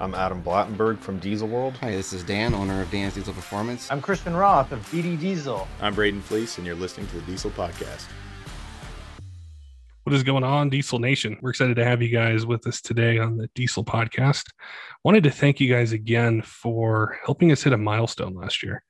I'm Adam Blattenberg from Diesel World. Hi, this is Dan, owner of Dan's Diesel Performance. I'm Christian Roth of BD Diesel. I'm Braden Fleece, and you're listening to the Diesel Podcast. What is going on, Diesel Nation? We're excited to have you guys with us today on the Diesel Podcast. Wanted to thank you guys again for helping us hit a milestone last year.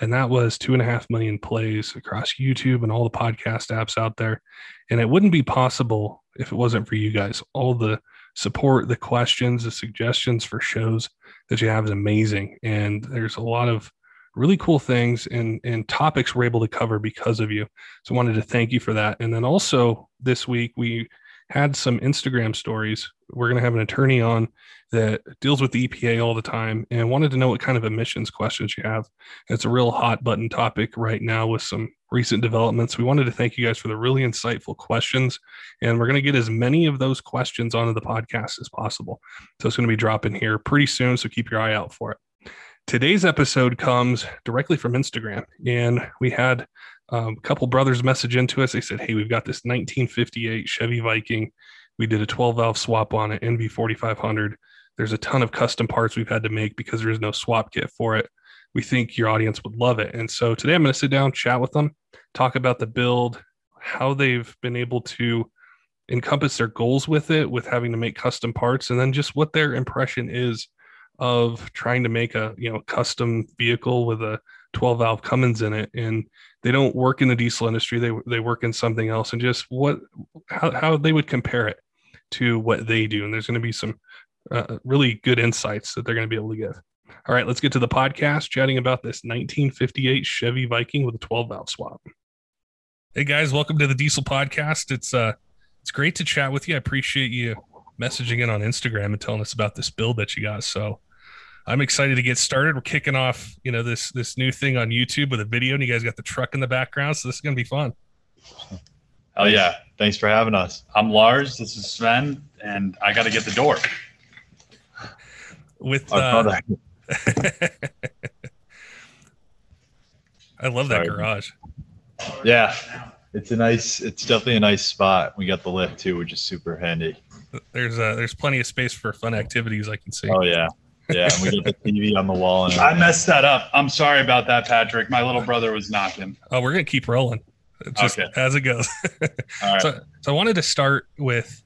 And that was two and a half million plays across YouTube and all the podcast apps out there. And it wouldn't be possible if it wasn't for you guys. All the support, the questions, the suggestions for shows that you have is amazing. And there's a lot of really cool things and, and topics we're able to cover because of you. So I wanted to thank you for that. And then also this week, we had some Instagram stories. We're going to have an attorney on that deals with the EPA all the time and wanted to know what kind of emissions questions you have. It's a real hot button topic right now with some recent developments. We wanted to thank you guys for the really insightful questions, and we're going to get as many of those questions onto the podcast as possible. So it's going to be dropping here pretty soon, so keep your eye out for it. Today's episode comes directly from Instagram, and we had um, a couple brothers message into us. They said, Hey, we've got this 1958 Chevy Viking. We did a 12 valve swap on it, NV4500. There's a ton of custom parts we've had to make because there is no swap kit for it. We think your audience would love it. And so today I'm going to sit down, chat with them, talk about the build, how they've been able to encompass their goals with it, with having to make custom parts, and then just what their impression is of trying to make a you know custom vehicle with a 12 valve Cummins in it. And they don't work in the diesel industry; they they work in something else, and just what how how they would compare it to what they do. And there's going to be some uh, really good insights that they're going to be able to give. All right, let's get to the podcast chatting about this 1958 Chevy Viking with a 12 valve swap. Hey guys, welcome to the Diesel Podcast. It's uh it's great to chat with you. I appreciate you messaging in on Instagram and telling us about this build that you got. So I'm excited to get started. We're kicking off, you know, this this new thing on YouTube with a video, and you guys got the truck in the background, so this is gonna be fun. Oh yeah! Thanks for having us. I'm Lars. This is Sven, and I got to get the door. With uh, I love that Sorry. garage. Yeah, it's a nice. It's definitely a nice spot. We got the lift too, which is super handy. There's uh, there's plenty of space for fun activities. I can see. Oh yeah, yeah. And we got the TV on the wall. And I messed that up. I'm sorry about that, Patrick. My little brother was knocking. Oh, we're gonna keep rolling. Just okay. as it goes. so, so I wanted to start with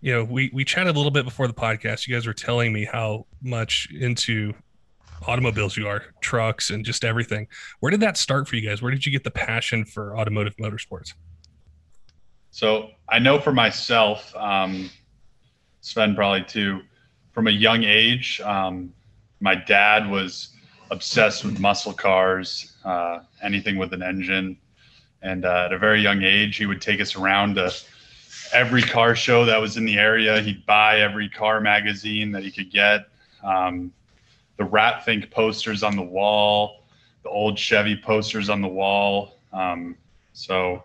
you know, we we chatted a little bit before the podcast. You guys were telling me how much into automobiles you are, trucks, and just everything. Where did that start for you guys? Where did you get the passion for automotive motorsports? So I know for myself, um, Sven probably too, from a young age, um, my dad was obsessed with muscle cars, uh, anything with an engine. And uh, at a very young age, he would take us around to every car show that was in the area. He'd buy every car magazine that he could get. Um, the Rat Fink posters on the wall, the old Chevy posters on the wall. Um, so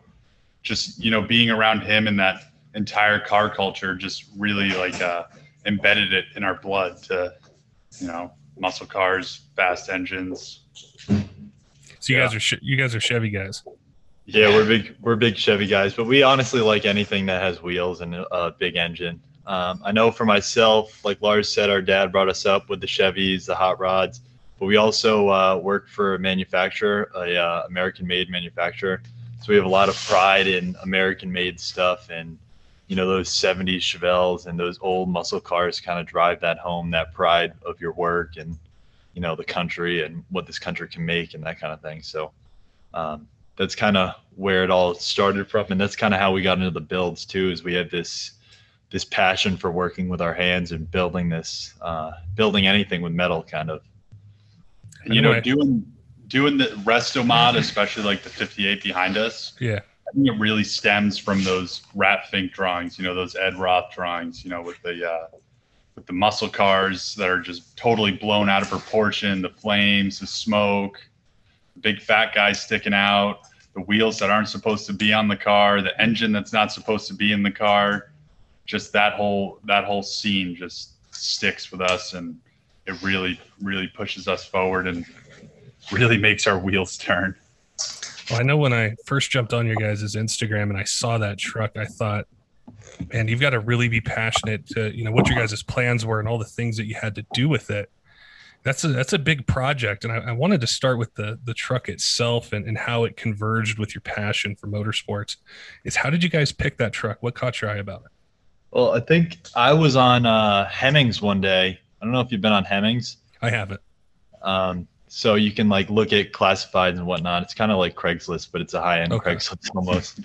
just, you know, being around him and that entire car culture just really like uh, embedded it in our blood to, you know, muscle cars, fast engines. So you yeah. guys are you guys are Chevy guys. Yeah, we're big we're big Chevy guys, but we honestly like anything that has wheels and a big engine. Um, I know for myself, like Lars said, our dad brought us up with the Chevys, the hot rods, but we also uh, work for a manufacturer, a uh, American-made manufacturer. So we have a lot of pride in American-made stuff, and you know those '70s Chevelles and those old muscle cars kind of drive that home, that pride of your work and you know the country and what this country can make and that kind of thing. So um, that's kind of where it all started from, and that's kind of how we got into the builds too. Is we had this this passion for working with our hands and building this, uh, building anything with metal, kind of. And, you know, doing doing the resto mod, especially like the 58 behind us. Yeah. Think it really stems from those Rat Fink drawings, you know, those Ed Roth drawings, you know, with the uh, with the muscle cars that are just totally blown out of proportion, the flames, the smoke, the big fat guy sticking out, the wheels that aren't supposed to be on the car, the engine that's not supposed to be in the car. Just that whole that whole scene just sticks with us and it really really pushes us forward and really makes our wheels turn well, i know when i first jumped on your guys' instagram and i saw that truck i thought and you've got to really be passionate to you know what your guys' plans were and all the things that you had to do with it. That's a that's a big project and I, I wanted to start with the the truck itself and, and how it converged with your passion for motorsports. Is how did you guys pick that truck? What caught your eye about it? Well, I think I was on uh, Hemmings one day. I don't know if you've been on Hemmings. i haven't. Um, so you can like look at classifieds and whatnot. It's kind of like Craigslist, but it's a high end Okay. Craigslist almost.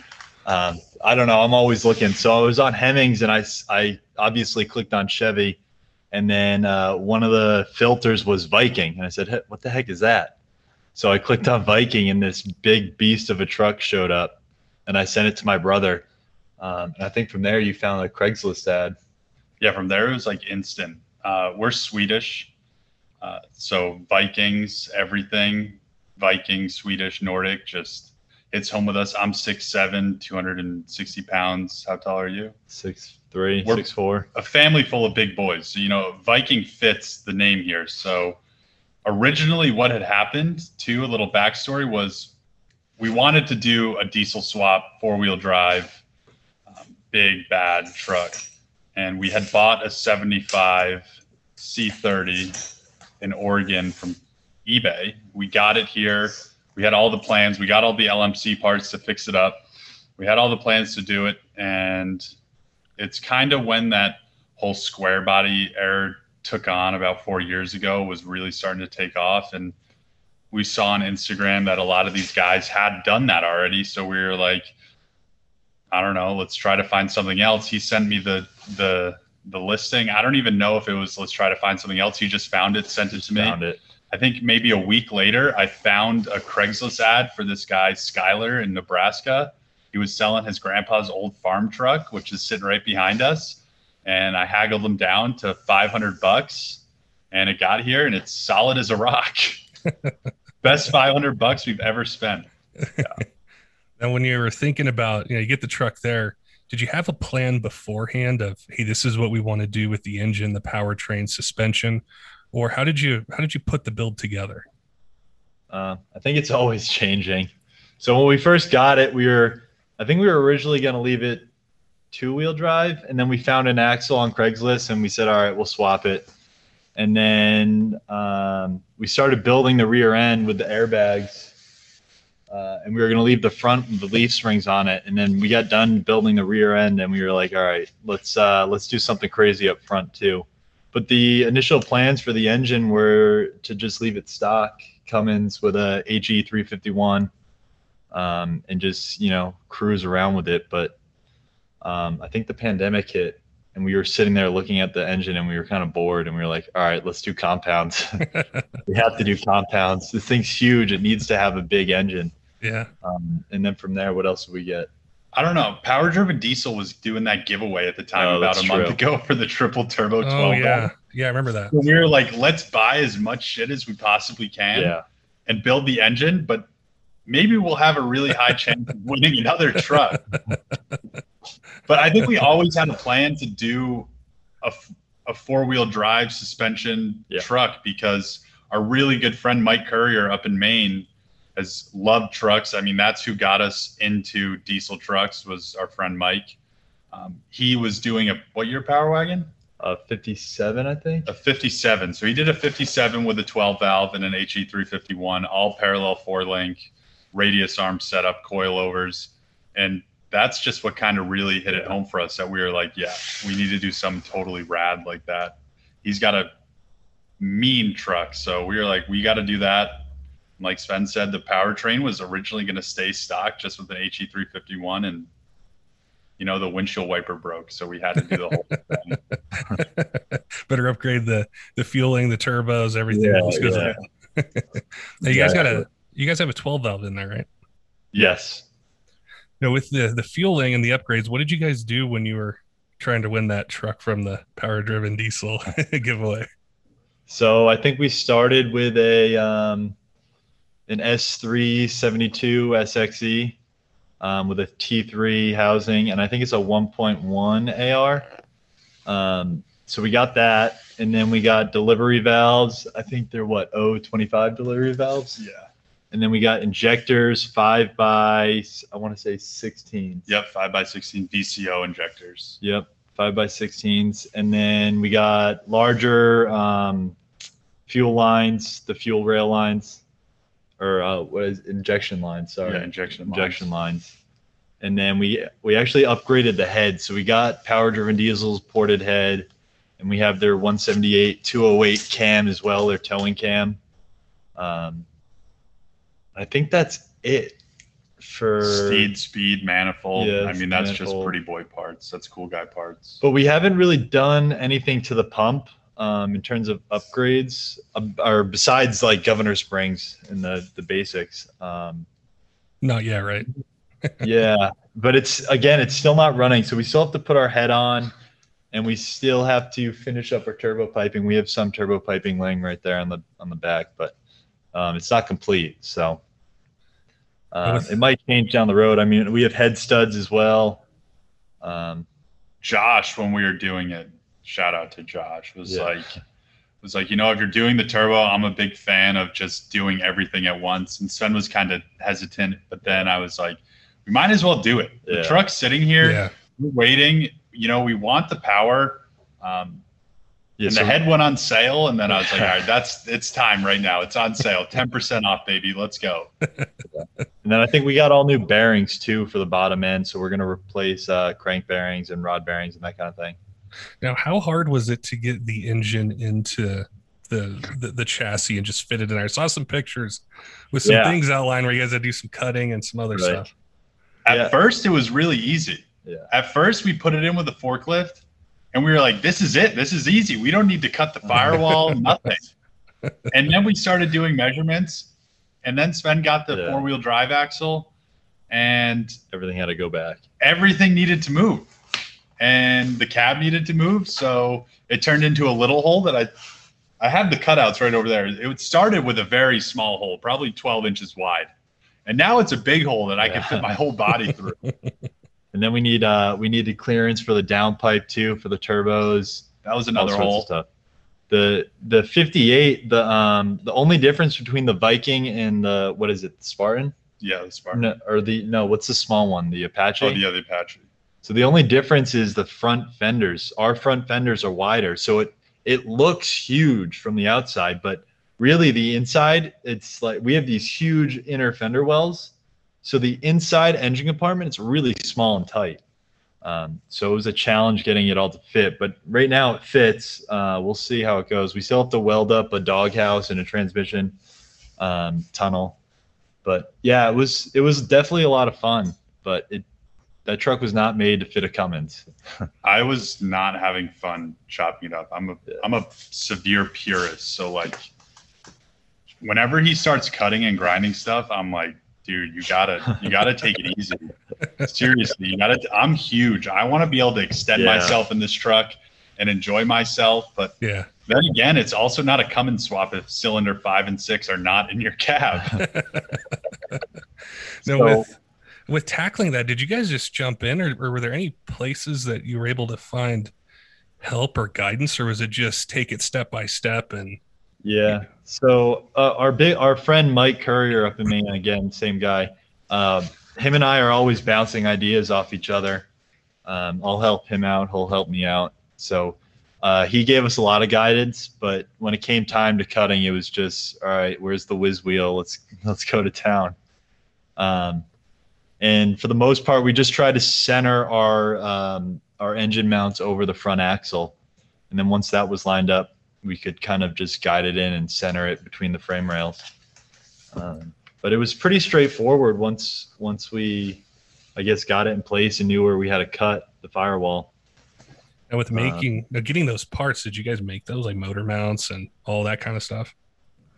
um, I don't know. I'm always looking. So I was on Hemmings and I, I obviously clicked on Chevy. And then uh, one of the filters was Viking. And I said, "Hey, what the heck is that? So I clicked on Viking and this big beast of a truck showed up. And I sent it to my brother. Um, and I think from there you found a Craigslist ad. yeah, from there it was like instant. Uh, we're Swedish, uh, so Vikings, everything, Viking, Swedish, Nordic, just hits home with us. I'm 6'7", 260 pounds. How tall are you? Six three, We're- six four. A family full of big boys. So you know, Viking fits the name here. So originally, what had happened? To a little backstory was we wanted to do a diesel swap, four wheel drive, um, big bad truck, and we had bought a 75 C30 in Oregon from eBay. We got it here. We had all the plans. We got all the LMC parts to fix it up. We had all the plans to do it, and it's kind of when that whole square body era took on about four years ago was really starting to take off and we saw on instagram that a lot of these guys had done that already so we were like i don't know let's try to find something else he sent me the the the listing i don't even know if it was let's try to find something else You just found it sent it to me Found it. I think maybe a week later, I found a Craigslist ad for this guy, Skyler in Nebraska. He was selling his grandpa's old farm truck, which is sitting right behind us. And I haggled him down to 500 bucks and it got here and it's solid as a rock. Best 500 bucks we've ever spent. and when you were thinking about you know you get the truck there did you have a plan beforehand of hey this is what we want to do with the engine the powertrain suspension or how did you how did you put the build together Uh, I think it's always changing. So when we first got it, we were, I think we were originally going to leave it two wheel drive, and then we found an axle on Craigslist, and we said, all right, we'll swap it. And then um, we started building the rear end with the airbags, uh, and we were going to leave the front with the leaf springs on it. And then we got done building the rear end, and we were like, all right, let's uh, let's do something crazy up front too. But the initial plans for the engine were to just leave it stock Cummins with a HE 351 um, and just, you know, cruise around with it. But um, I think the pandemic hit and we were sitting there looking at the engine and we were kind of bored and we were like, all right, let's do compounds. we have to do compounds. This thing's huge. It needs to have a big engine. Yeah Um, and then from there, what else do we get? I don't know. Power driven diesel was doing that giveaway at the time Oh, about a month true. ago for the triple turbo 12 oh yeah volt. yeah i remember that So we were like, let's buy as much shit as we possibly can. yeah. and build the engine, but maybe we'll have a really high chance of winning another truck. but I think we always had a plan to do a, a four wheel drive suspension Yeah. truck because our really good friend Mike Courier up in Maine has loved trucks. I mean, that's who got us into diesel trucks was our friend Mike. Um, he was doing a what year Power Wagon? A 57, I think. a 57. So he did a 57 with a 12 valve and an HE 351, all parallel four link, radius arm setup, coilovers. And that's just what kind of really hit it home for us that we were like, yeah, we need to do something totally rad like that. He's got a mean truck. So we were like, we got to do that. Like Sven said, the powertrain was originally going to stay stock just with an HE 351 and you know, the windshield wiper broke. So we had to do the whole thing. better upgrade the the fueling the turbos everything Yeah, else goes yeah. Now, you guys got a you guys have a 12 valve in there right Yes. no with the the fueling and the upgrades what did you guys do when you were trying to win that truck from the power driven diesel giveaway So I think we started with a um, an S372 SXE um, with a T3 housing, and I think it's a 1.1 AR. Um, so we got that, and then we got delivery valves. I think they're what 025 delivery valves. yeah. and then we got injectors five by I want to say 16. Yep, five by sixteen VCO injectors. Yep, five by 16s, and then we got larger um, fuel lines, the fuel rail lines, or uh, what is injection lines? Sorry, Yeah, injection injection lines. lines. And then we we actually upgraded the head, so we got power driven diesels ported head, and we have their 178 208 cam as well, their towing cam. Um, I think that's it for Speed, speed, manifold. Yeah, I mean, that's just pretty boy parts. That's cool guy parts. But we haven't really done anything to the pump um, in terms of upgrades, um, or besides like Governor Springs and the the basics. Um, Not yet, right? yeah, but it's again, it's still not running, so we still have to put our head on, and we still have to finish up our turbo piping. We have some turbo piping laying right there on the on the back, but um, it's not complete. So um, it might change down the road. I mean, we have head studs as well. Um, Josh, when we were doing it, shout out to Josh, was Yeah. like, was like, you know, if you're doing the turbo, I'm a big fan of just doing everything at once. And Sven was kind of hesitant, but then I was like, we might as well do it. The truck's sitting here, Yeah. we're waiting. You know, we want the power. Um, yeah, and so- the head went on sale, and then I was like, all right, that's it's time right now. It's on sale, ten percent off, baby. Let's go. And then I think we got all new bearings too for the bottom end. So we're going to replace uh, crank bearings and rod bearings and that kind of thing. Now, how hard was it to get the engine into the the, the chassis and just fit it in there? I saw some pictures with some Yeah. things outlined where you guys had to do some cutting and some other Right. stuff. At Yeah. first, it was really easy. Yeah. At first, we put it in with a forklift, and we were like, "This is it. This is easy. We don't need to cut the firewall, nothing." And then we started doing measurements, and then Sven got the Yeah. four wheel drive axle, and Everything had to go back. everything needed to move, and the cab needed to move. So it turned into a little hole that I. I have the cutouts right over there. It started with a very small hole, probably 12 inches wide. And now it's a big hole that I can fit my whole body through. And then we need uh we needed clearance for the downpipe too for the turbos. That was another hole. stuff. The the 58 the um the only difference between the Viking and the what is it the Spartan Yeah, the Spartan. no, or the no what's the small one the Apache Oh, yeah, the Apache. So the only difference is the front fenders. Our front fenders are wider, so it it looks huge from the outside, but really the inside, it's like we have these huge inner fender wells. So the inside engine compartment it's really small and tight. Um, so it was a challenge getting it all to fit, but right now it fits. Uh, we'll see how it goes. We still have to weld up a doghouse and a transmission um, tunnel, but yeah, it was it was definitely a lot of fun. But it that truck was not made to fit a Cummins. I was not having fun chopping it up. I'm a Yeah. am a severe purist, so like whenever he starts cutting and grinding stuff, I'm like, dude, you gotta you gotta take it easy. Seriously, you gotta. I'm huge. I want to be able to extend Yeah. myself in this truck and enjoy myself, but Yeah. then again, it's also not a Cummins swap if cylinder five and six are not in your cab. No, So- with with tackling that, did you guys just jump in, or, or were there any places that you were able to find help or guidance, or was it just take it step by step and Yeah. So uh, our big our friend Mike Courier up in Maine again, same guy. Um, him and I are always bouncing ideas off each other. Um, I'll help him out. He'll help me out. So uh, he gave us a lot of guidance, but when it came time to cutting, it was just all right. Where's the whiz wheel? Let's let's go to town. Um, and for the most part, we just try to center our um, our engine mounts over the front axle, and then once that was lined up, we could kind of just guide it in and center it between the frame rails. Um, but it was pretty straightforward once once we, I guess, got it in place and knew where we had to cut the firewall. and with Uh, making getting those parts? Did you guys make those like motor mounts and all that kind of stuff?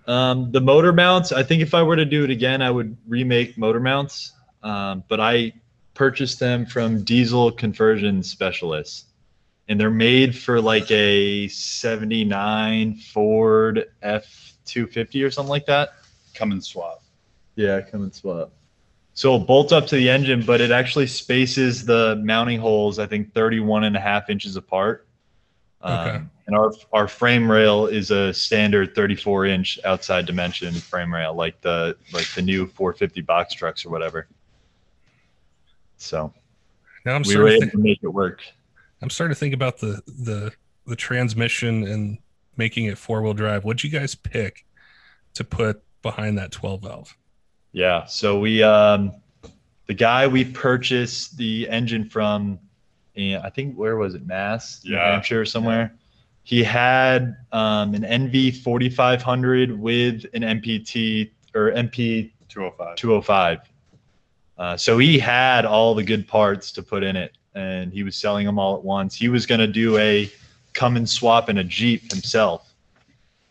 Um, the motor mounts, I think if I were to do it again, I would remake motor mounts. Um, but I purchased them from diesel conversion specialists. And they're made for like a 79 Ford F250 or something like that. Cummins swap. Yeah, Cummins swap. So it'll bolt up to the engine, but it actually spaces the mounting holes, I think 31 and a half inches apart. Um, Okay. And our our frame rail is a standard 34 inch outside dimension frame rail, like the like the new 450 box trucks or whatever. So Now I'm we were starting, to able thi- to make it work. I'm starting to think about the the the transmission and making it four wheel drive. What'd you guys pick to put behind that 12 valve? Yeah. So we, um, the guy we purchased the engine from, in, I think where was it, Mass, New Yeah. Hampshire, or somewhere. He had um, an NV 4500 with an MPT or NP 205. 205. Uh, so he had all the good parts to put in it, and he was selling them all at once. He was going to do a Cummins swap in a Jeep himself,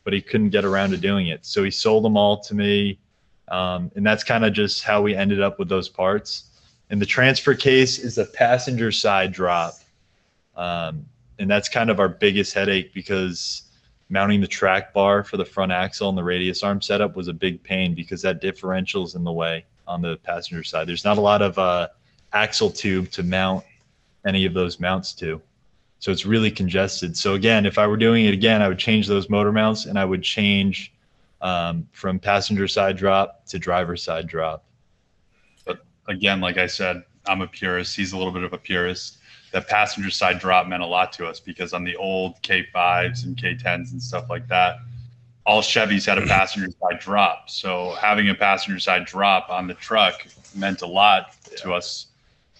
but he couldn't get around to doing it. So he sold them all to me, um, and that's kind of just how we ended up with those parts. And the transfer case is a passenger side drop, um, and that's kind of our biggest headache because mounting the track bar for the front axle and the radius arm setup was a big pain because that differential's in the way on the passenger side. There's not a lot of uh, axle tube to mount any of those mounts to. So it's really congested. So again, if I were doing it again, I would change those motor mounts and I would change um, from passenger side drop to driver side drop. But again, like I said, I'm a purist. He's a little bit of a purist. That passenger side drop meant a lot to us because on the old K5s and K10s and stuff like that, all Chevys had a passenger side drop. So having a passenger side drop on the truck meant a lot to us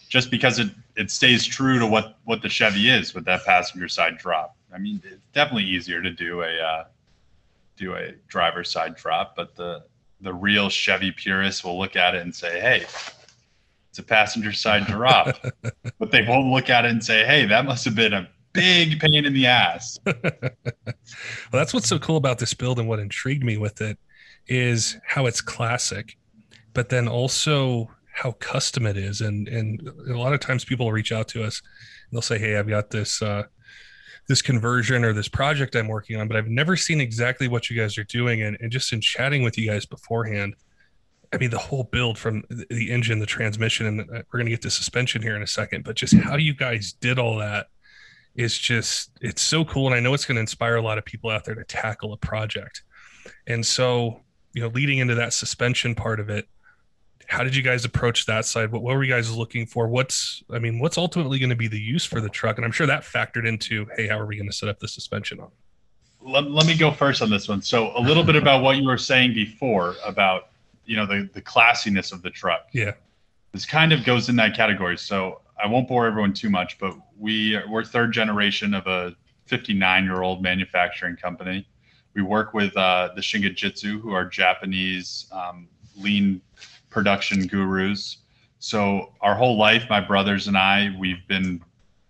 just because it, it stays true to what, what the Chevy is with that passenger side drop. I mean, it's definitely easier to do a, uh, do a driver side drop, but the, the real Chevy purist will look at it and say, Hey, it's a passenger side drop, but they won't look at it and say, Hey, that must have been a big pain in the ass. Well, that's what's so cool about this build and what intrigued me with it is how it's classic, but then also how custom it is. And and a lot of times people reach out to us and they'll say, Hey, I've got this uh this conversion or this project I'm working on, but I've never seen exactly what you guys are doing. And, and just in chatting with you guys beforehand, I mean, the whole build from the- the engine, the transmission, and uh, we're going to get to suspension here in a second, but just how you guys did all that is just, it's so cool. And I know it's going to inspire a lot of people out there to tackle a project. And so, you know, leading into that suspension part of it, how did you guys approach that side? What, what were you guys looking for? What's, I mean, what's ultimately going to be the use for the truck? And I'm sure that factored into, hey, how are we going to set up the suspension on? let, let me go first on this one. So a little bit about what you were saying before about, you know, the, the classiness of the truck. Yeah. This kind of goes in that category. So I won't bore everyone too much, but we we're third generation of a 59 year old manufacturing company. We work with uh, the Shingijutsu, who are Japanese um, lean production gurus. So our whole life, my brothers and I, we've been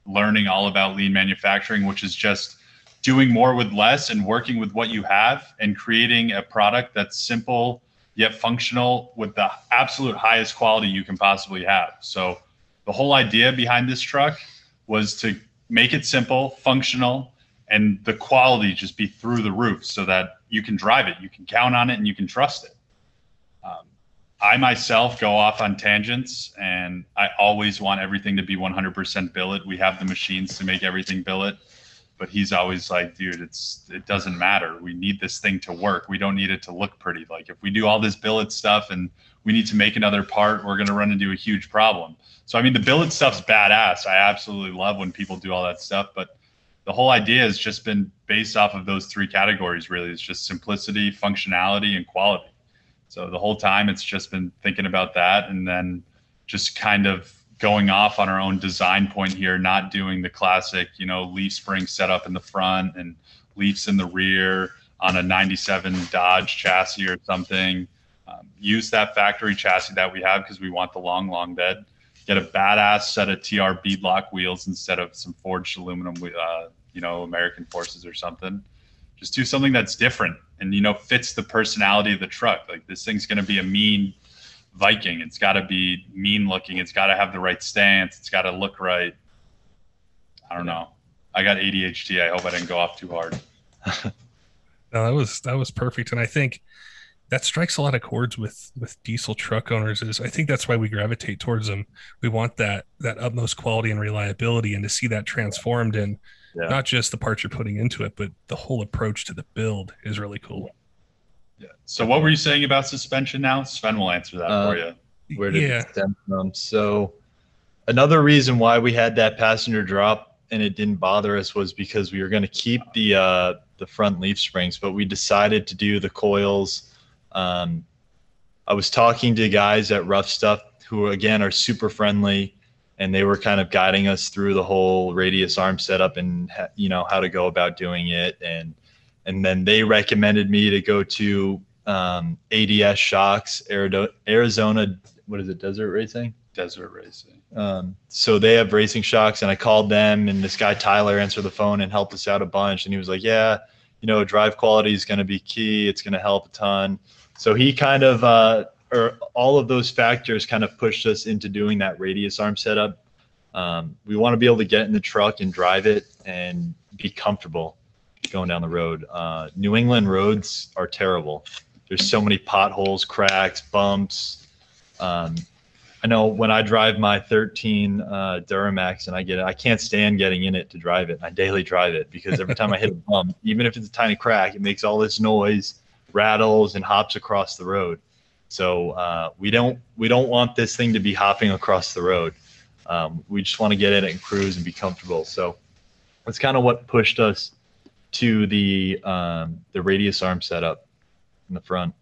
learning all about lean manufacturing, which is just doing more with less and working with what you have and creating a product that's simple yet functional with the absolute highest quality you can possibly have. So the whole idea behind this truck was to make it simple, functional, and the quality just be through the roof so that you can drive it, you can count on it, and you can trust it. Um, I myself go off on tangents, and I always want everything to be 100% billet. We have the machines to make everything billet, but he's always like, "Dude, it's it doesn't matter. We need this thing to work. We don't need it to look pretty. Like if we do all this billet stuff and we need to make another part, we're gonna run into a huge problem." So I mean, the billet stuff's badass. I absolutely love when people do all that stuff, but the whole idea has just been based off of those three categories. Really, it's just simplicity, functionality, and quality. So the whole time, it's just been thinking about that, and then just kind of going off on our own design point here, not doing the classic, you know, leaf spring setup in the front and leafs in the rear on a 97 Dodge chassis or something. Um, use that factory chassis that we have because we want the long, long bed. Get a badass set of TR beadlock wheels instead of some forged aluminum, uh, you know, American Forces or something. Just do something that's different and you know fits the personality of the truck. Like this thing's going to be a mean Viking. It's got to be mean looking. It's got to have the right stance. It's got to look right. I don't know. I got ADHD. I hope I didn't go off too hard. No, that was that was perfect, and I think that strikes a lot of chords with with diesel truck owners. Is I think that's why we gravitate towards them. We want that that utmost quality and reliability, and to see that transformed in Yeah. not just the parts you're putting into it, but the whole approach to the build is really cool. Yeah. So what were you saying about suspension now? Sven will answer that Uh, for you. Where did yeah, it stem from? So another reason why we had that passenger drop and it didn't bother us was because we were going to keep the uh, the front leaf springs, but we decided to do the coils. Um, I was talking to guys at Rough Stuff who again are super friendly, and they were kind of guiding us through the whole radius arm setup and ha- you know how to go about doing it, and and then they recommended me to go to um, ADS Shocks Arizona what is it, Desert Racing? Desert racing. Um, so they have racing shocks, and I called them, and this guy Tyler answered the phone and helped us out a bunch. And he was like, "Yeah, you know, drive quality is going to be key. It's going to help a ton." So he kind of, uh, or all of those factors, kind of pushed us into doing that radius arm setup. Um, we want to be able to get in the truck and drive it and be comfortable going down the road. Uh, New England roads are terrible. There's so many potholes, cracks, bumps. Um, I know when I drive my 13 uh, Duramax and I get it, I can't stand getting in it to drive it. I daily drive it because every time I hit a bump, even if it's a tiny crack, it makes all this noise, rattles, and hops across the road. So uh, we don't we don't want this thing to be hopping across the road. Um, we just want to get in it and cruise and be comfortable. So that's kind of what pushed us to the um, the radius arm setup in the front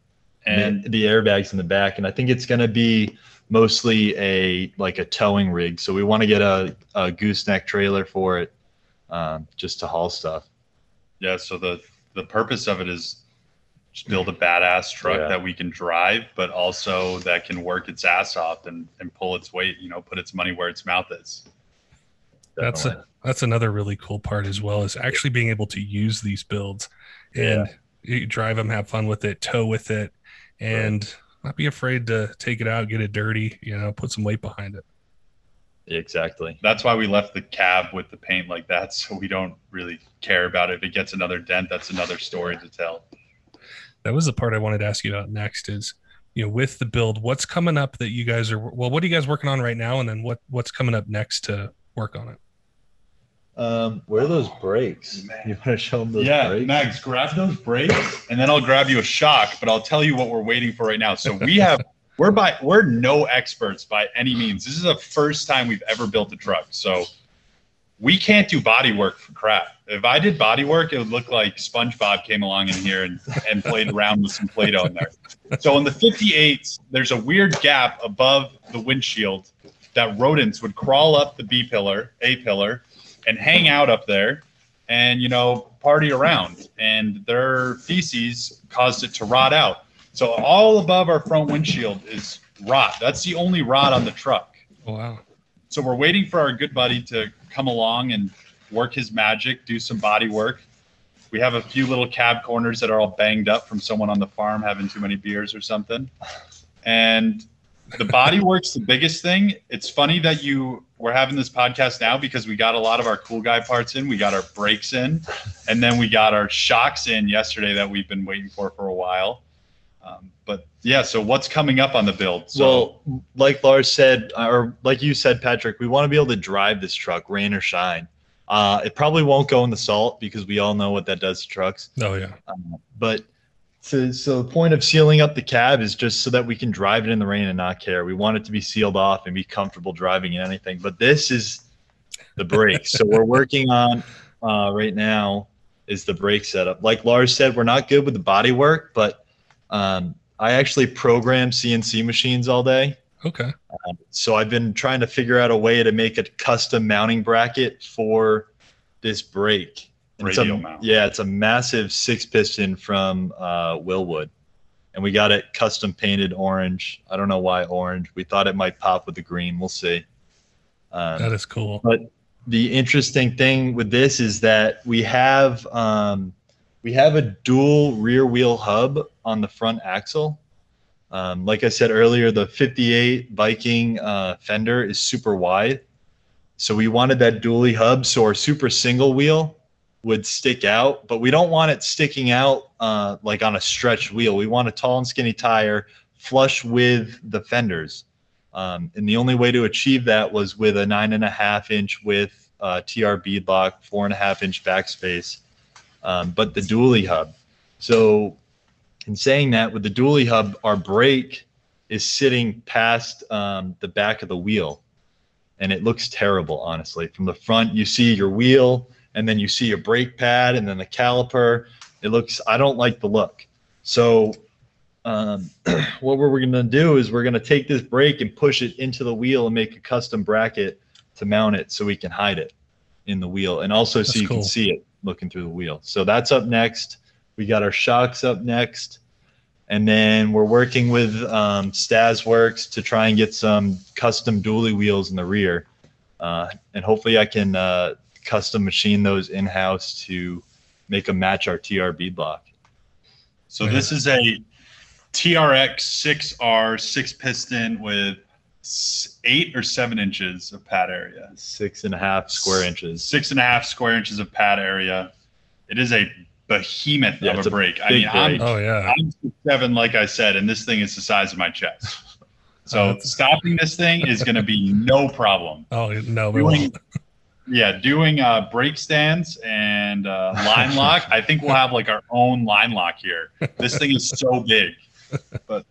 and the airbags in the back. And I think it's going to be mostly a like a towing rig. So we want to get a, a gooseneck trailer for it, um, just to haul stuff. Yeah. So the the purpose of it is just build a badass truck Yeah. that we can drive, but also that can work its ass off and, and pull its weight. You know, put its money where its mouth is. that's Definitely. a, that's another really cool part as well is actually being able to use these builds and you drive them, have fun with it, tow with it, and not be afraid to take it out, get it dirty, you know, put some weight behind it. exactly. That's why we left the cab with the paint like that, so we don't really care about it. If it gets another dent, that's another story to tell. That was the part I wanted to ask you about next is, you know, with the build, what's coming up that you guys are well, what are you guys working on right now? And then what what's coming up next to work on it? Um, where are those brakes? You want to show them those yeah, brakes? Mags, grab those brakes, and then I'll grab you a shock. But I'll tell you what we're waiting for right now. So we have we're by we're no experts by any means. This is the first time we've ever built a truck, so we can't do body work for crap. If I did body work, it would look like SpongeBob came along in here and, and played around with some Play-Doh in there. So in the 58s, there's a weird gap above the windshield that rodents would crawl up the B pillar, A pillar, and hang out up there and you know party around. And their feces caused it to rot out. So all above our front windshield is rot. That's the only rot on the truck. Oh, wow. so we're waiting for our good buddy to come along and work his magic do some body work. We have a few little cab corners that are all banged up from someone on the farm having too many beers or something. And the body work's the biggest thing it's funny that you we're having this podcast now because we got a lot of our cool guy parts in we got our brakes in and then we got our shocks in yesterday that we've been waiting for for a while um, but yeah so what's coming up on the build so well, like Lars said, or like you said, Patrick, we want to be able to drive this truck, rain or shine. Uh, it probably won't go in the salt because we all know what that does to trucks. Oh yeah. Um, but so, so the point of sealing up the cab is just so that we can drive it in the rain and not care. We want it to be sealed off and be comfortable driving in anything. But this is the brake. so we're working on uh, right now is the brake setup. Like Lars said, we're not good with the body work, but um, I actually program CNC machines all day. Okay. Um, so I've been trying to figure out a way to make a custom mounting bracket for this brake. It's a- mount. Yeah, it's a massive six piston from uh, Wilwood, and we got it custom painted orange. I don't know why orange. We thought it might pop with the green. We'll see. Um, That is cool. but the interesting thing with this is that we have um, we have a dual rear wheel hub on the front axle. Um, like I said earlier, the 58 Viking uh, fender is super wide, so we wanted that dually hub so our super single wheel would stick out, but we don't want it sticking out uh, like on a stretched wheel. We want a tall and skinny tire flush with the fenders. Um, and the only way to achieve that was with a nine and a half inch width uh, TR bead lock, four and a half inch backspace, um, but the dually hub. So, in saying that, with the dually hub, our brake is sitting past um, the back of the wheel, and it looks terrible, honestly. From the front, you see your wheel, and then you see a brake pad, and then the caliper. It looks. I don't like the look. So um, what we're going to do is we're going to take this brake and push it into the wheel and make a custom bracket to mount it so we can hide it in the wheel and also so you cool. can see it looking through the wheel. So that's up next. We got our shocks up next. And then we're working with um, Stazworks to try and get some custom dually wheels in the rear. Uh, and hopefully I can uh, custom machine those in house to make them match our TR bead lock. So Yeah. this is a TRX 6R six piston with eight or seven inches of pad area, Six and a half square inches. six and a half square inches of pad area. It is a behemoth Yeah, of a a brake. I big mean, I'm. Oh yeah. I'm seven, like I said, and this thing is the size of my chest. So that's- stopping this thing is going to be no problem. Oh no, we Doing, won't. Yeah, doing uh, brake stands and uh, line lock. I think we'll have like our own line lock here. This thing is so big. But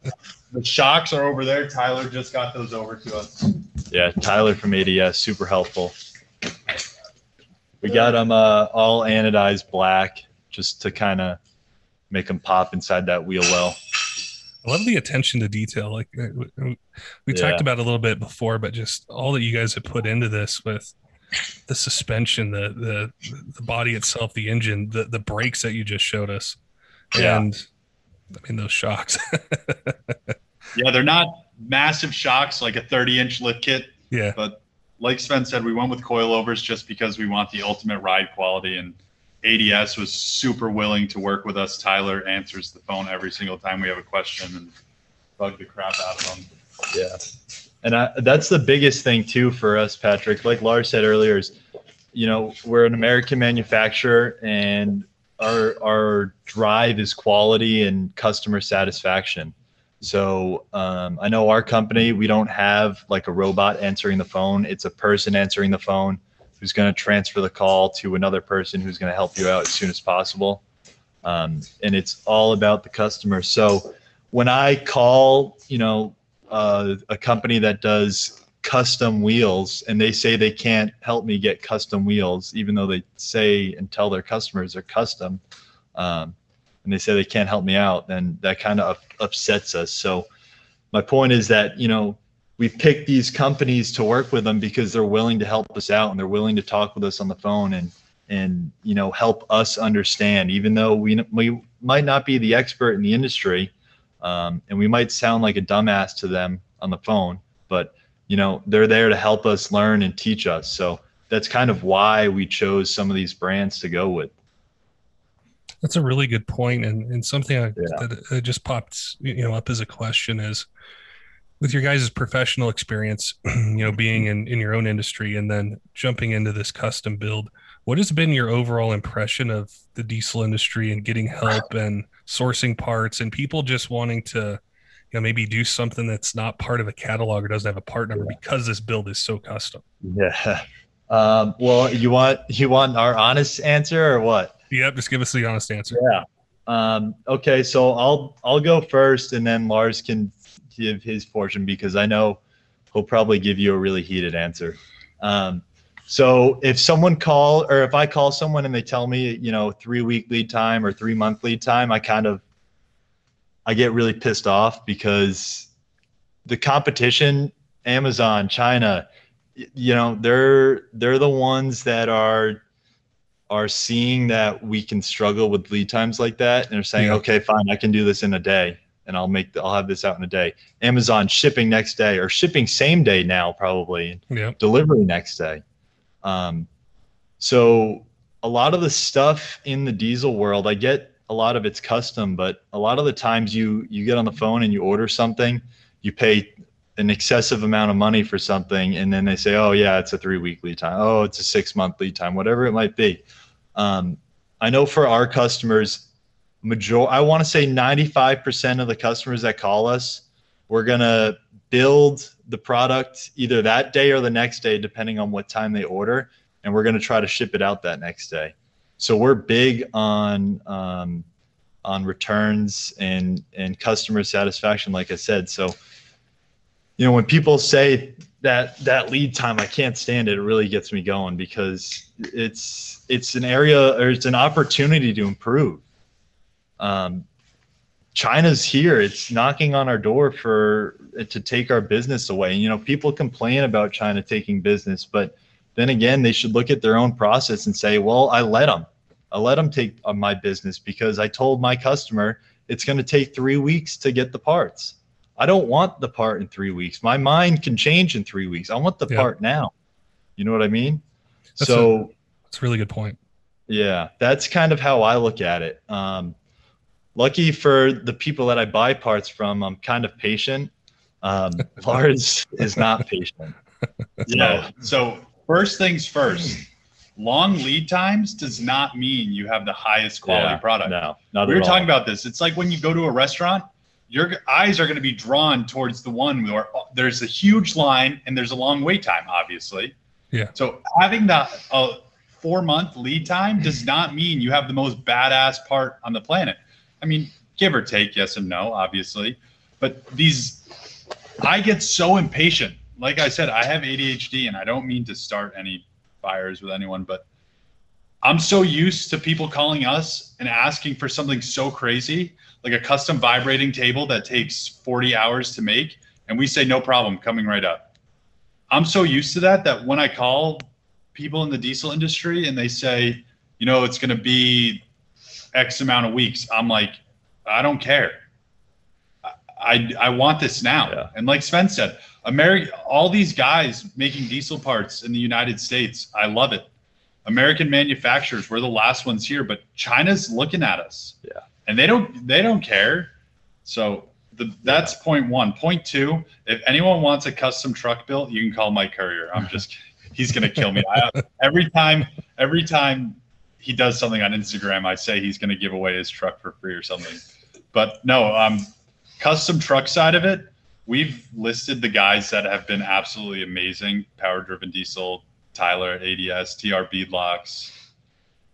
the shocks are over there. Tyler just got those over to us. Yeah, Tyler from ADS, super helpful. We got them uh, all anodized black just to kind of make them pop inside that wheel well. I love the attention to detail. Like uh, we, we Yeah. talked about a little bit before, but just all that you guys have put into this with the suspension, the the the body itself, the engine, the the brakes that you just showed us, Yeah. and I mean those shocks. Yeah, they're not massive shocks like a 30 inch lift kit, yeah, but like Sven said, we went with coilovers just because we want the ultimate ride quality. And ADS was super willing to work with us. Tyler answers the phone every single time we have a question and bug the crap out of them. Yeah. And I, that's the biggest thing too for us, Patrick. Like Lars said earlier, is you know we're an American manufacturer, and our our drive is quality and customer satisfaction. So um, I know our company, we don't have like a robot answering the phone. It's a person answering the phone who's going to transfer the call to another person who's going to help you out as soon as possible. Um, and it's all about the customer. So when I call, you know, uh, a company that does custom wheels and they say they can't help me get custom wheels, even though they say and tell their customers they're custom, um, and they say they can't help me out, then that kind of upsets us. So my point is that, you know, we pick these companies to work with them because they're willing to help us out and they're willing to talk with us on the phone and and you know help us understand even though we we might not be the expert in the industry um, and we might sound like a dumbass to them on the phone but you know they're there to help us learn and teach us so that's kind of why we chose some of these brands to go with that's a really good point, and and something I, Yeah. that uh, just popped you know up as a question is with your guys' professional experience, you know, being in in your own industry and then jumping into this custom build. What has been your overall impression of the diesel industry and getting help and sourcing parts and people just wanting to, you know, maybe do something that's not part of a catalog or doesn't have a part number because this build is so custom? yeah um, well you want you want our honest answer or what Yep, just give us the honest answer. Yeah. Um, okay, so I'll I'll go first, and then Lars can give his portion because I know he'll probably give you a really heated answer. Um, so if someone call or if I call someone and they tell me you know three week lead time or three month lead time, I kind of I get really pissed off because the competition, Amazon, China, you know they're they're the ones that are are seeing that we can struggle with lead times like that and they're saying Yeah. okay fine i can do this in a day and i'll make the, i'll have this out in a day amazon shipping next day or shipping same day now probably Yep. delivery next day um, so a lot of the stuff in the diesel world i get a lot of it's custom but a lot of the times you you get on the phone and you order something you pay an excessive amount of money for something and then they say oh yeah it's a three week lead time. Oh it's a six month lead time whatever it might be. Um, i know for our customers major i want to say 95% of the customers that call us we're to build the product either that day or the next day depending on what time they order and we're going to try to ship it out that next day. So we're big on um, on returns and and customer satisfaction, like I said. So you know when people say that that lead time i can't stand it it really gets me going because it's it's an area or it's an opportunity to improve um, china's here it's knocking on our door for to take our business away you know people complain about china taking business but then again they should look at their own process and say well i let them i let them take uh, my business because i told my customer it's going to take three weeks to get the parts I don't want the part in three weeks. My mind can change in three weeks. I want the Yeah. part now. You know what I mean? That's so That's a really good point. yeah, that's kind of how I look at it. Um, lucky for the people that I buy parts from, I'm kind of patient. Um, Lars is not patient. Yeah. So first things first. Long lead times does not mean you have the highest quality Yeah, product. No, not we at were all. talking about this. It's like when you go to a restaurant, your eyes are going to be drawn towards the one where there's a huge line and there's a long wait time, obviously. Yeah. So having that uh, four month lead time does not mean you have the most badass part on the planet. I mean, give or take, yes and no, obviously. But these, I get so impatient. Like I said, I have ADHD and I don't mean to start any fires with anyone, but I'm so used to people calling us and asking for something so crazy, like a custom vibrating table that takes 40 hours to make. And we say, no problem, coming right up. I'm so used to that that when I call people in the diesel industry and they say, you know, it's going to be X amount of weeks, I'm like, I don't care. I, I, want this now. Yeah. And like Sven said, America, all these guys making diesel parts in the United States, I love it. American manufacturers, we're the last ones here, but China's looking at us. Yeah. And they don't they don't care. So the, that's point one. Point two, if anyone wants a custom truck built, you can call Mike Courier. I'm just he's gonna kill me. I, every time every time he does something on Instagram, I say he's gonna give away his truck for free or something. But no, um custom truck side of it, we've listed the guys that have been absolutely amazing, power driven diesel, Tyler at ADS, TR Beadlocks,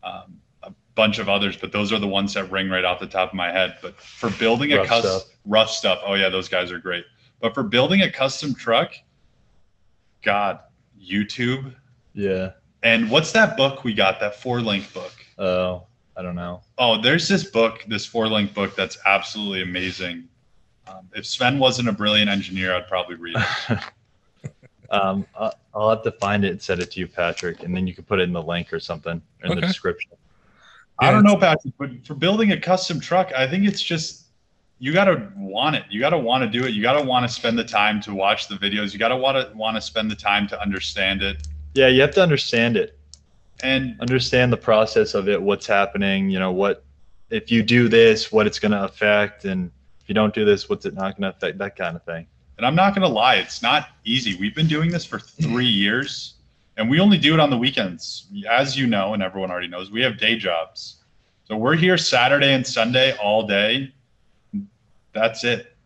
um, a bunch of others, but those are the ones that ring right off the top of my head. But for building a Rough custom stuff. rough stuff, oh yeah, those guys are great. But for building a custom truck, God, YouTube. Yeah. And what's that book we got? That four link book. Oh, I don't know. Oh, there's this book, this four link book that's absolutely amazing. Um, if Sven wasn't a brilliant engineer, I'd probably read it. um, I- I'll have to find it and send it to you, Patrick, and then you can put it in the link or something in the Okay. description. I don't know, Patrick, but for building a custom truck, I think it's just you got to want it. You got to want to do it. You got to want to spend the time to watch the videos. You got to want to want to spend the time to understand it. Yeah, you have to understand it. And Understand the process of it, what's happening, you know, what if you do this, what it's going to affect, and if you don't do this, what's it not going to affect, that kind of thing. and I'm not going to lie, it's not easy. We've been doing this for 3 years and we only do it on the weekends. As you know and everyone already knows, we have day jobs. So we're here Saturday and Sunday all day. That's it.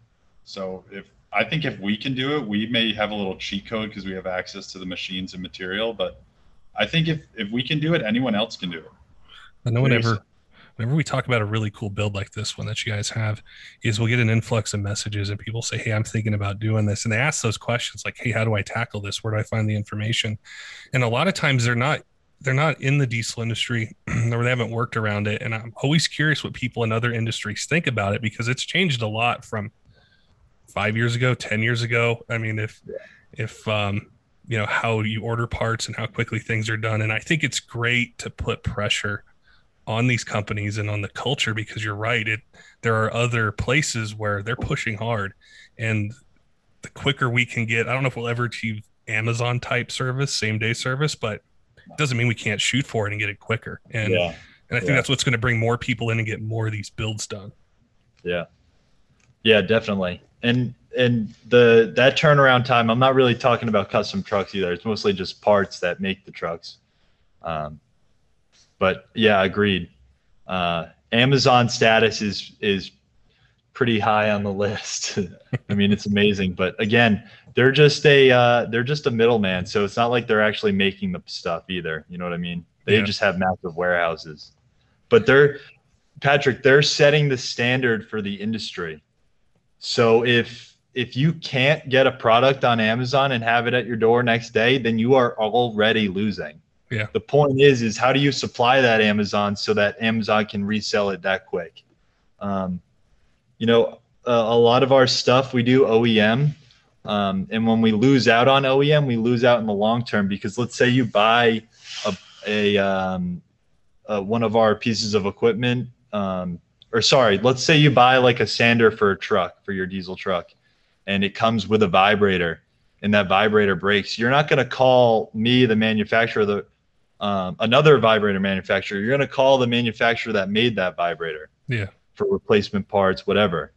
So if I think if we can do it, we may have a little cheat code because we have access to the machines and material, but I think if if we can do it, anyone else can do it. I know Curious. whenever whenever we talk about a really cool build like this one that you guys have, is we'll get an influx of messages and people say, Hey, I'm thinking about doing this. And they ask those questions like, Hey, how do I tackle this? Where do I find the information? And a lot of times they're not they're not in the diesel industry or they haven't worked around it. And I'm always curious what people in other industries think about it because it's changed a lot from five years ago, 10 years ago. I mean, if, if, um, you know, how you order parts and how quickly things are done. And I think it's great to put pressure on these companies and on the culture because you're right. It, there are other places where they're pushing hard and the quicker we can get, I don't know if we'll ever achieve Amazon type service, same day service, but it doesn't mean we can't shoot for it and get it quicker. And, yeah. and I think Yeah. that's what's going to bring more people in and get more of these builds done. Yeah. Yeah, definitely. And and the that turnaround time, I'm not really talking about custom trucks either. It's mostly just parts that make the trucks. Um, but yeah, agreed. Uh, Amazon status is is pretty high on the list. I mean, it's amazing, but again, they're just a uh, they're just a middleman, so it's not like they're actually making the stuff either. You know what I mean? They Yeah. just have massive warehouses, but they're Patrick. They're setting the standard for the industry. So if if you can't get a product on Amazon and have it at your door next day, then you are already losing. Yeah. The point is, is how do you supply that Amazon so that Amazon can resell it that quick? Um, you know, a, a lot of our stuff we do OEM, um, and when we lose out on OEM, we lose out in the long term because let's say you buy a, a, um, uh, one of our pieces of equipment, um, or sorry, let's say you buy like a sander for a truck for your diesel truck, and it comes with a vibrator, and that vibrator breaks. You're not going to call me, the manufacturer, the um, another vibrator manufacturer. You're going to call the manufacturer that made that vibrator Yeah. for replacement parts, whatever.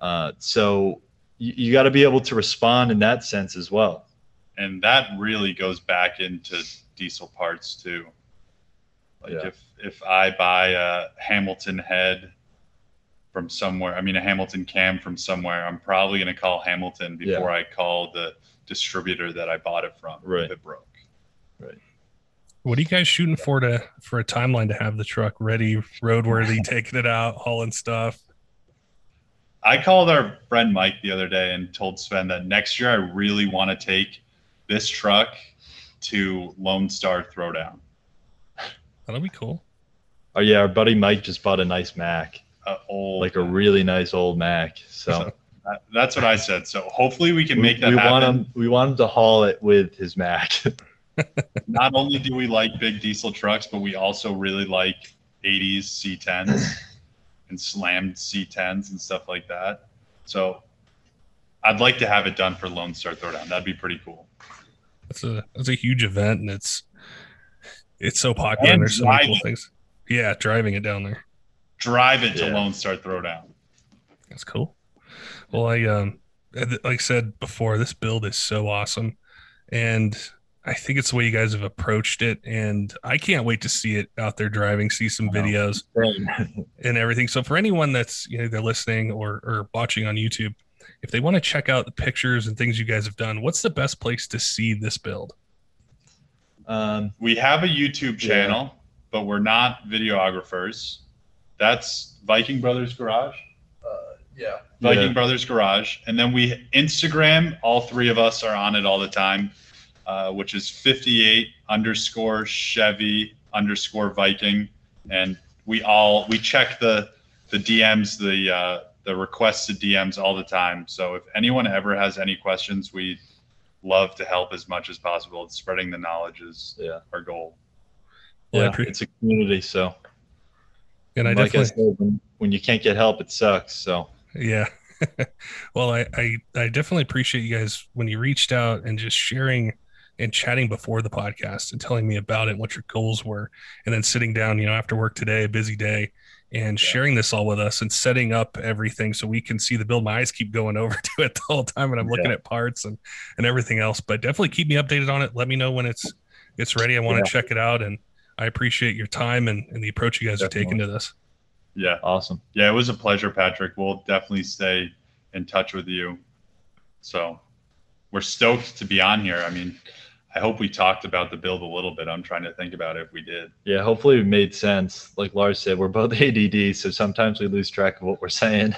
Uh, so you, you got to be able to respond in that sense as well. and that really goes back into diesel parts too. Like Yeah. if if I buy a Hamilton head from somewhere, I mean a Hamilton cam from somewhere, I'm probably going to call Hamilton Yeah. before I call the distributor that I bought it from Right. if it broke. Right. What are you guys shooting for to for a timeline to have the truck ready, roadworthy, taking it out, hauling stuff? I called our friend Mike the other day and told Sven that next year I really want to take this truck to Lone Star Throwdown. That'll be cool. Oh yeah, our buddy Mike just bought a nice Mack, Uh, old, like a really nice old Mack. So That- that's what I said. So hopefully we can we, make that we happen. want him. We want him to haul it with his Mack. Not only do we like big diesel trucks, but we also really like 80s C10s and slammed C10s and stuff like that. So I'd like to have it done for Lone Star Throwdown. That'd be pretty cool. That's a that's a huge event, and it's it's so popular. And and there's so many cool things. Yeah, driving it down there. Drive it to Yeah. Lone Star Throwdown. That's cool. Well, I um, like I said before, this build is so awesome, and I think it's the way you guys have approached it, and I can't wait to see it out there driving, see some I know. videos and everything. So for anyone that's you know they're listening or or watching on YouTube, if they want to check out the pictures and things you guys have done, what's the best place to see this build? um, We have a YouTube channel, but we're not videographers. That's Viking Brothers Garage. yeah. Viking Yeah. Brothers Garage, and then we Instagram. All three of us are on it all the time, uh, which is 58 underscore Chevy underscore Viking, and we all we check the the DMs, the uh, the requested DMs all the time. So if anyone ever has any questions, we love to help as much as possible. Spreading the knowledge is Yeah. our goal. Well, I yeah, appre- it's a community. So And I like definitely I said, when, when you can't get help, it sucks. So Yeah. well, I, I I definitely appreciate you guys when you reached out and just sharing and chatting before the podcast and telling me about it, what your goals were, and then sitting down, you know, after work today, a busy day, and Yeah. sharing this all with us and setting up everything so we can see the build. My eyes keep going over to it the whole time, and I'm looking Yeah. at parts and and everything else. But definitely keep me updated on it. Let me know when it's it's ready. I want Yeah. to check it out, and I appreciate your time and, and the approach you guys are taking to this. Yeah. awesome. Yeah, it was a pleasure, Patrick. We'll definitely stay in touch with you. So we're stoked to be on here. I mean, I hope we talked about the build a little bit. I'm trying to think about it if we did. Yeah, hopefully it made sense. Like Lars said, we're both ADD, so sometimes we lose track of what we're saying.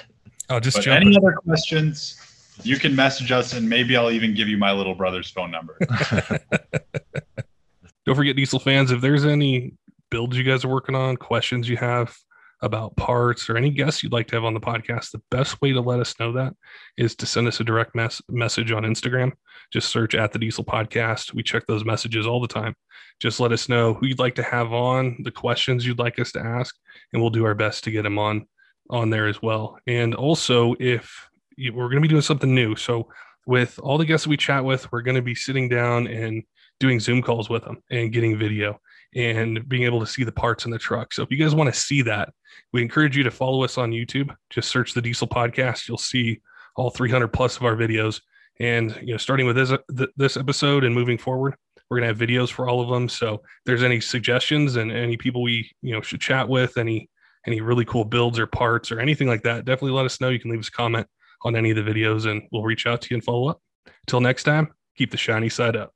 I'll oh, just But jump. any other questions, you can message us and maybe I'll even give you my little brother's phone number. Don't forget, Diesel fans, if there's any builds you guys are working on, questions you have about parts, or any guests you'd like to have on the podcast, the best way to let us know that is to send us a direct mess- message on Instagram. Just search at the Diesel Podcast. We check those messages all the time. Just let us know who you'd like to have on, the questions you'd like us to ask, and we'll do our best to get them on on there as well. And also, if you, we're going to be doing something new, so with all the guests we chat with, we're going to be sitting down and doing Zoom calls with them and getting video and being able to see the parts in the truck. So if you guys want to see that, we encourage you to follow us on YouTube. Just search the Diesel Podcast. You'll see all 300 plus of our videos. And you know, starting with this th- this episode and moving forward, we're gonna have videos for all of them. So if there's any suggestions and any people we you know should chat with, any any really cool builds or parts or anything like that, definitely let us know. You can leave us a comment on any of the videos and we'll reach out to you and follow up. Till next time, keep the shiny side up.